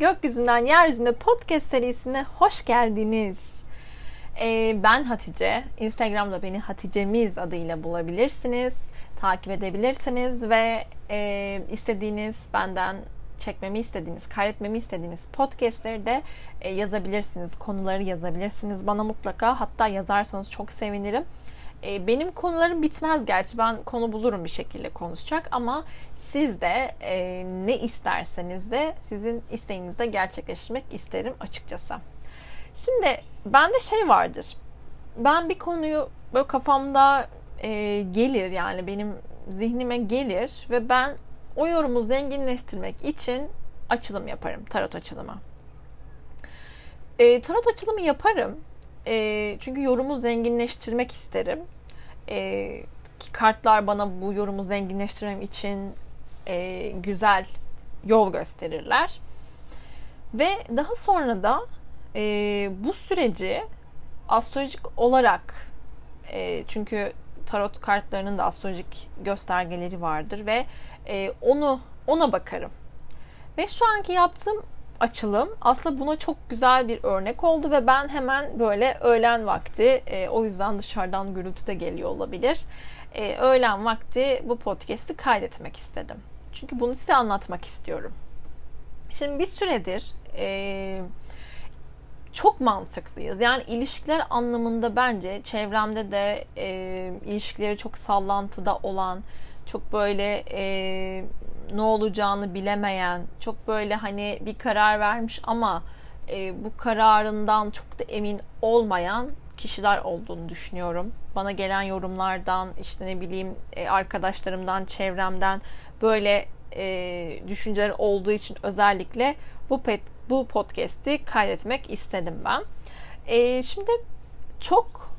Gökyüzünden Yeryüzüne podcast serisine hoş geldiniz. Ee, ben Hatice. Instagram'da beni Haticemiz adıyla bulabilirsiniz. Takip edebilirsiniz ve e, istediğiniz benden çekmemi istediğiniz, kaydetmemi istediğiniz podcastleri de e, yazabilirsiniz. Konuları yazabilirsiniz. Bana mutlaka hatta yazarsanız çok sevinirim. E, benim konularım bitmez gerçi. Ben konu bulurum bir şekilde konuşacak ama siz de e, ne isterseniz de sizin isteğinizde gerçekleştirmek isterim açıkçası. Şimdi bende şey vardır. Ben bir konuyu böyle kafamda e, gelir yani benim zihnime gelir ve ben o yorumu zenginleştirmek için açılım yaparım. Tarot açılımı. E, tarot açılımı yaparım. E, çünkü yorumu zenginleştirmek isterim. E, kartlar bana bu yorumu zenginleştirmem için e, güzel yol gösterirler. Ve daha sonra da e, bu süreci astrolojik olarak e, çünkü tarot kartlarının da astrolojik göstergeleri vardır ve e, onu ona bakarım. Ve şu anki yaptığım açılım aslında buna çok güzel bir örnek oldu ve ben hemen böyle öğlen vakti e, o yüzden dışarıdan gürültü de geliyor olabilir. E, öğlen vakti bu podcast'i kaydetmek istedim. Çünkü bunu size anlatmak istiyorum. Şimdi bir süredir e, çok mantıklıyız. Yani ilişkiler anlamında bence çevremde de e, ilişkileri çok sallantıda olan, çok böyle e, ne olacağını bilemeyen, çok böyle hani bir karar vermiş ama e, bu kararından çok da emin olmayan kişiler olduğunu düşünüyorum. Bana gelen yorumlardan, işte ne bileyim e, arkadaşlarımdan, çevremden böyle e, düşünceler olduğu için özellikle bu pet, bu podcast'i kaydetmek istedim ben. E, şimdi çok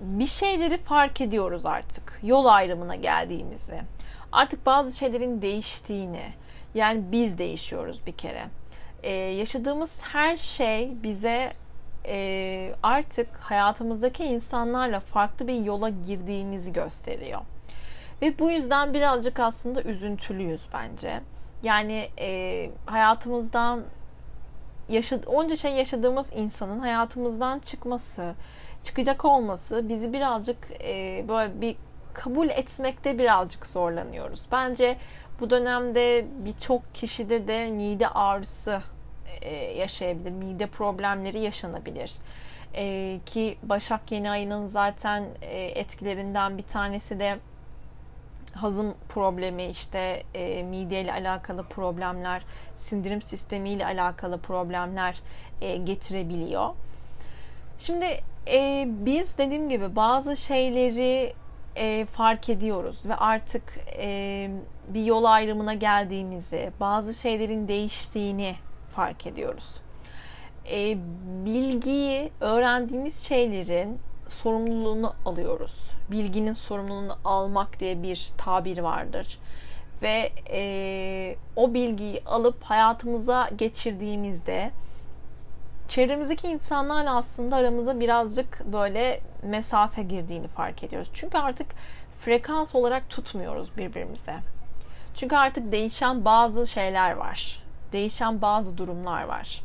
bir şeyleri fark ediyoruz artık yol ayrımına geldiğimizi. Artık bazı şeylerin değiştiğini, yani biz değişiyoruz bir kere. Ee, yaşadığımız her şey bize e, artık hayatımızdaki insanlarla farklı bir yola girdiğimizi gösteriyor. Ve bu yüzden birazcık aslında üzüntülüyüz bence. Yani e, hayatımızdan yaşad onca şey yaşadığımız insanın hayatımızdan çıkması, çıkacak olması bizi birazcık e, böyle bir kabul etmekte birazcık zorlanıyoruz. Bence bu dönemde birçok kişide de mide ağrısı e, yaşayabilir, mide problemleri yaşanabilir. E, ki Başak yeni ayının zaten e, etkilerinden bir tanesi de hazım problemi, işte e, mide ile alakalı problemler, sindirim sistemi ile alakalı problemler e, getirebiliyor. Şimdi e, biz dediğim gibi bazı şeyleri e, fark ediyoruz ve artık e, bir yol ayrımına geldiğimizi, bazı şeylerin değiştiğini fark ediyoruz. E, bilgiyi, öğrendiğimiz şeylerin sorumluluğunu alıyoruz. Bilginin sorumluluğunu almak diye bir tabir vardır. Ve e, o bilgiyi alıp hayatımıza geçirdiğimizde çevremizdeki insanlarla aslında aramıza birazcık böyle mesafe girdiğini fark ediyoruz. Çünkü artık frekans olarak tutmuyoruz birbirimize. Çünkü artık değişen bazı şeyler var. Değişen bazı durumlar var.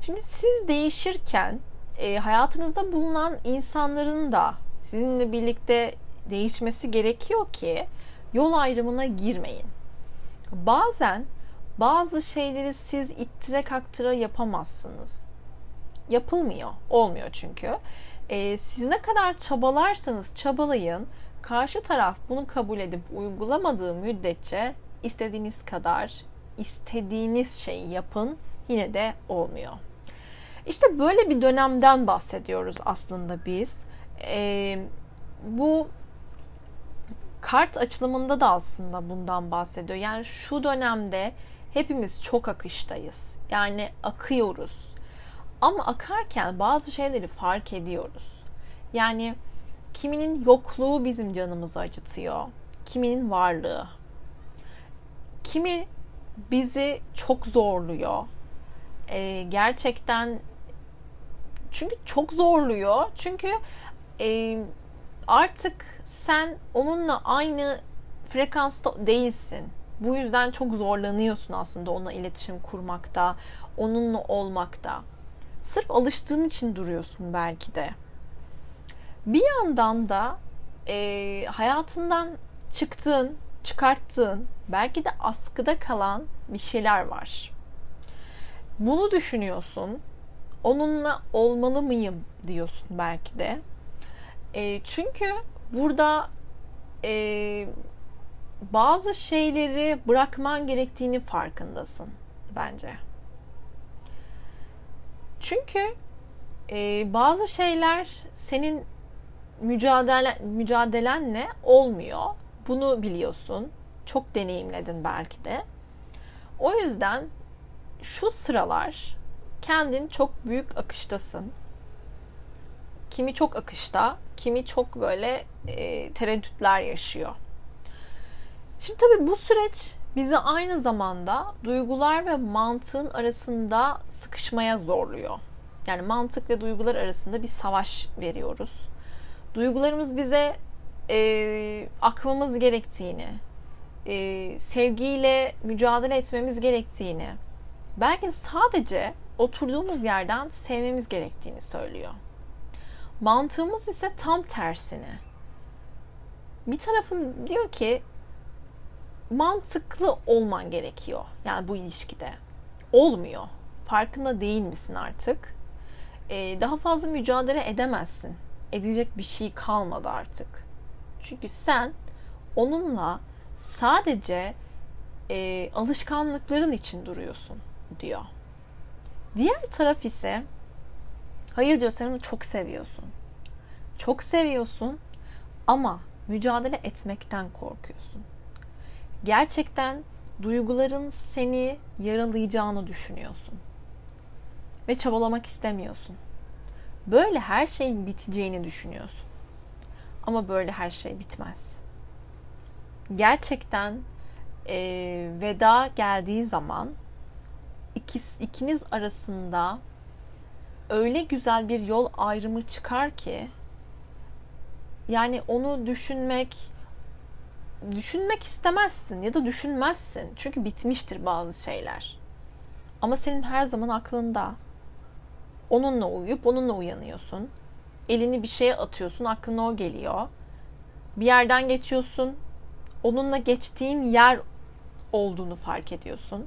Şimdi siz değişirken e, hayatınızda bulunan insanların da sizinle birlikte değişmesi gerekiyor ki yol ayrımına girmeyin. Bazen bazı şeyleri siz ittire kaktıra yapamazsınız. Yapılmıyor. Olmuyor çünkü. E, siz ne kadar çabalarsanız çabalayın. Karşı taraf bunu kabul edip uygulamadığı müddetçe istediğiniz kadar istediğiniz şeyi yapın yine de olmuyor. İşte böyle bir dönemden bahsediyoruz aslında biz. Ee, bu kart açılımında da aslında bundan bahsediyor. Yani şu dönemde hepimiz çok akıştayız. Yani akıyoruz. Ama akarken bazı şeyleri fark ediyoruz. Yani kiminin yokluğu bizim canımızı acıtıyor. Kiminin varlığı. Kimi bizi çok zorluyor. Ee, gerçekten çünkü çok zorluyor. Çünkü e, artık sen onunla aynı frekansta değilsin. Bu yüzden çok zorlanıyorsun aslında onunla iletişim kurmakta, onunla olmakta. Sırf alıştığın için duruyorsun belki de. Bir yandan da e, hayatından çıktığın, çıkarttığın, belki de askıda kalan bir şeyler var. Bunu düşünüyorsun. Onunla olmalı mıyım diyorsun belki de. E, çünkü burada e, bazı şeyleri bırakman gerektiğini farkındasın bence. Çünkü e, bazı şeyler senin mücadele mücadelenle olmuyor. Bunu biliyorsun. Çok deneyimledin belki de. O yüzden şu sıralar kendin çok büyük akıştasın. Kimi çok akışta, kimi çok böyle e, tereddütler yaşıyor. Şimdi tabii bu süreç bizi aynı zamanda duygular ve mantığın arasında sıkışmaya zorluyor. Yani mantık ve duygular arasında bir savaş veriyoruz. Duygularımız bize e, akmamız gerektiğini, e, sevgiyle mücadele etmemiz gerektiğini, belki sadece oturduğumuz yerden sevmemiz gerektiğini söylüyor. Mantığımız ise tam tersini. Bir tarafın diyor ki mantıklı olman gerekiyor. Yani bu ilişkide. Olmuyor. Farkında değil misin artık? Ee, daha fazla mücadele edemezsin. Edecek bir şey kalmadı artık. Çünkü sen onunla sadece e, alışkanlıkların için duruyorsun diyor. Diğer taraf ise hayır diyor sen onu çok seviyorsun. Çok seviyorsun ama mücadele etmekten korkuyorsun gerçekten duyguların seni yaralayacağını düşünüyorsun. Ve çabalamak istemiyorsun. Böyle her şeyin biteceğini düşünüyorsun. Ama böyle her şey bitmez. Gerçekten e, veda geldiği zaman ikis, ikiniz arasında öyle güzel bir yol ayrımı çıkar ki yani onu düşünmek, düşünmek istemezsin ya da düşünmezsin. Çünkü bitmiştir bazı şeyler. Ama senin her zaman aklında. Onunla uyuyup onunla uyanıyorsun. Elini bir şeye atıyorsun, aklına o geliyor. Bir yerden geçiyorsun. Onunla geçtiğin yer olduğunu fark ediyorsun.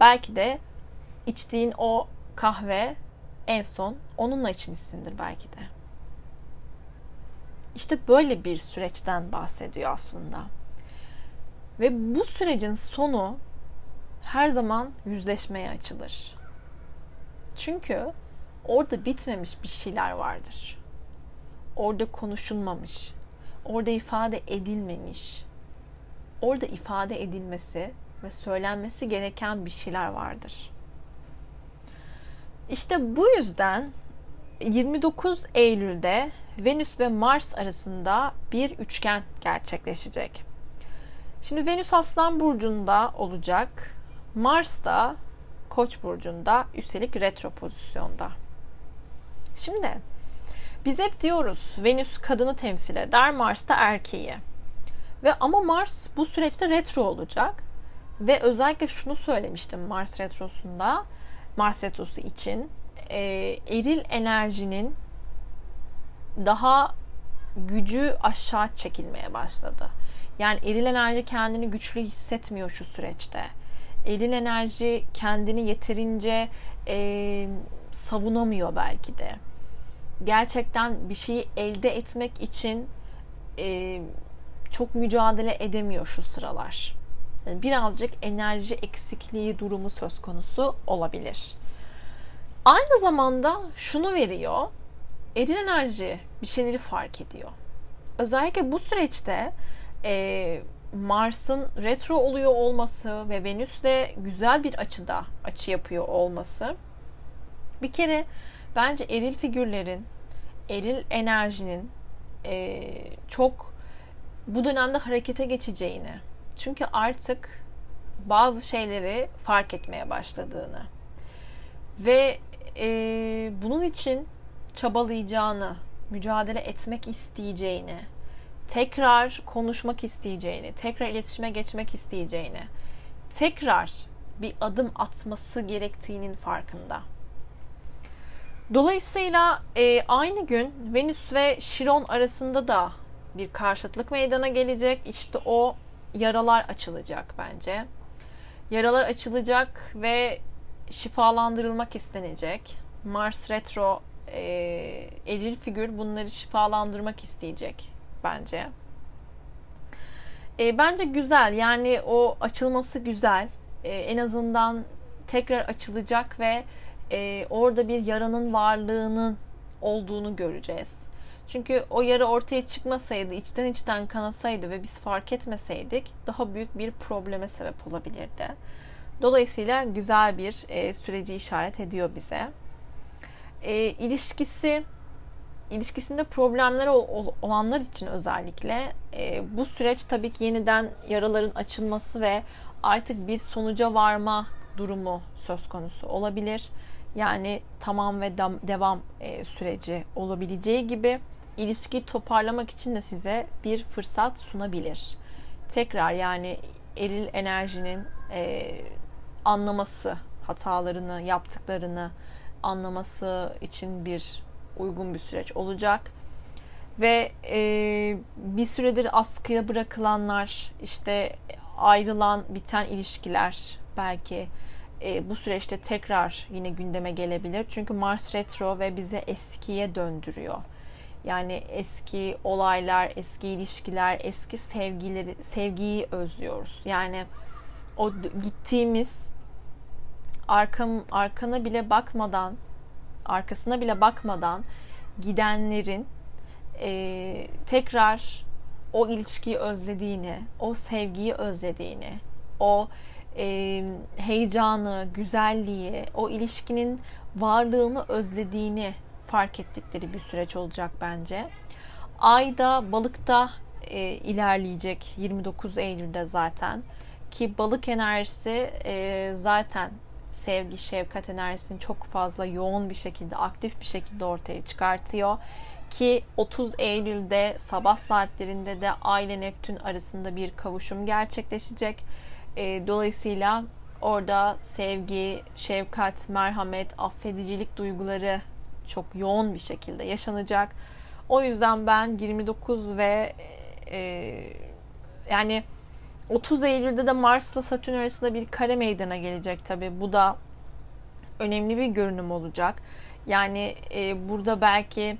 Belki de içtiğin o kahve en son onunla içmişsindir belki de. İşte böyle bir süreçten bahsediyor aslında. Ve bu sürecin sonu her zaman yüzleşmeye açılır. Çünkü orada bitmemiş bir şeyler vardır. Orada konuşulmamış, orada ifade edilmemiş, orada ifade edilmesi ve söylenmesi gereken bir şeyler vardır. İşte bu yüzden 29 Eylül'de Venüs ve Mars arasında bir üçgen gerçekleşecek. Şimdi Venüs Aslan burcunda olacak. Mars da Koç burcunda üstelik retro pozisyonda. Şimdi biz hep diyoruz Venüs kadını temsil eder, Mars da erkeği. Ve ama Mars bu süreçte retro olacak. Ve özellikle şunu söylemiştim Mars retrosunda, Mars retrosu için e, eril enerjinin daha gücü aşağı çekilmeye başladı. Yani eril enerji kendini güçlü hissetmiyor şu süreçte. Eril enerji kendini yeterince e, savunamıyor belki de. Gerçekten bir şeyi elde etmek için e, çok mücadele edemiyor şu sıralar. Birazcık enerji eksikliği durumu söz konusu olabilir. Aynı zamanda şunu veriyor. Eril enerji bir şeyleri fark ediyor. Özellikle bu süreçte e, Mars'ın retro oluyor olması ve Venüs'le güzel bir açıda açı yapıyor olması bir kere bence eril figürlerin, eril enerjinin e, çok bu dönemde harekete geçeceğini çünkü artık bazı şeyleri fark etmeye başladığını ve e, bunun için çabalayacağını, mücadele etmek isteyeceğini, tekrar konuşmak isteyeceğini, tekrar iletişime geçmek isteyeceğini, tekrar bir adım atması gerektiğinin farkında. Dolayısıyla e, aynı gün Venüs ve Şiron arasında da bir karşıtlık meydana gelecek. İşte o yaralar açılacak bence. Yaralar açılacak ve şifalandırılmak istenecek. Mars retro e, eril figür bunları şifalandırmak isteyecek bence. E, bence güzel yani o açılması güzel. E, en azından tekrar açılacak ve e, orada bir yaranın varlığının olduğunu göreceğiz. Çünkü o yara ortaya çıkmasaydı, içten içten kanasaydı ve biz fark etmeseydik daha büyük bir probleme sebep olabilirdi. Dolayısıyla güzel bir e, süreci işaret ediyor bize. E, ilişkisi ilişkisinde problemler olanlar için özellikle e, bu süreç tabii ki yeniden yaraların açılması ve artık bir sonuca varma durumu söz konusu olabilir. Yani tamam ve devam e, süreci olabileceği gibi ilişkiyi toparlamak için de size bir fırsat sunabilir. Tekrar yani eril enerjinin e, anlaması, hatalarını, yaptıklarını anlaması için bir uygun bir süreç olacak. Ve e, bir süredir askıya bırakılanlar, işte ayrılan, biten ilişkiler belki e, bu süreçte tekrar yine gündeme gelebilir. Çünkü Mars retro ve bize eskiye döndürüyor. Yani eski olaylar, eski ilişkiler, eski sevgileri, sevgiyi özlüyoruz. Yani o gittiğimiz arkam arkana bile bakmadan, arkasına bile bakmadan gidenlerin e, tekrar o ilişkiyi özlediğini, o sevgiyi özlediğini, o e, heyecanı, güzelliği, o ilişkinin varlığını özlediğini fark ettikleri bir süreç olacak bence. Ayda balıkta e, ilerleyecek 29 Eylül'de zaten ki balık enerjisi e, zaten sevgi, şefkat enerjisini çok fazla yoğun bir şekilde, aktif bir şekilde ortaya çıkartıyor. Ki 30 Eylül'de sabah saatlerinde de Ay ile Neptün arasında bir kavuşum gerçekleşecek. E, dolayısıyla orada sevgi, şefkat, merhamet, affedicilik duyguları çok yoğun bir şekilde yaşanacak. O yüzden ben 29 ve e, yani 30 Eylül'de de Mars ile Satürn arasında bir kare meydana gelecek tabi. Bu da önemli bir görünüm olacak. Yani e, burada belki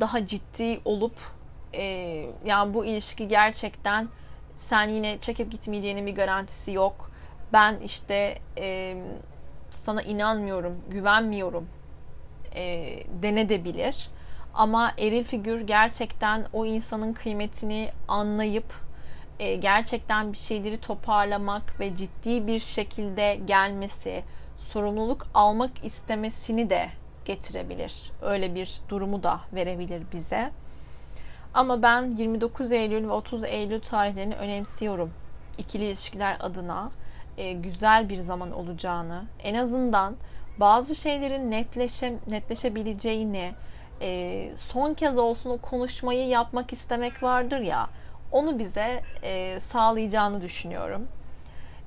daha ciddi olup e, yani bu ilişki gerçekten sen yine çekip gitmeyeceğinin bir garantisi yok. Ben işte e, sana inanmıyorum, güvenmiyorum e, denedebilir. Ama eril figür gerçekten o insanın kıymetini anlayıp e, gerçekten bir şeyleri toparlamak ve ciddi bir şekilde gelmesi, sorumluluk almak istemesini de getirebilir. Öyle bir durumu da verebilir bize. Ama ben 29 Eylül ve 30 Eylül tarihlerini önemsiyorum. İkili ilişkiler adına e, güzel bir zaman olacağını, en azından bazı şeylerin netleşe, netleşebileceğini, e, son kez olsun o konuşmayı yapmak istemek vardır ya, onu bize e, sağlayacağını düşünüyorum.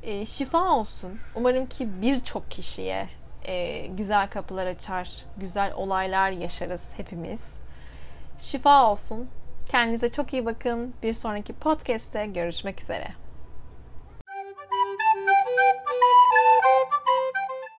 E, şifa olsun. Umarım ki birçok kişiye e, güzel kapılar açar, güzel olaylar yaşarız hepimiz. Şifa olsun. Kendinize çok iyi bakın. Bir sonraki podcast'te görüşmek üzere.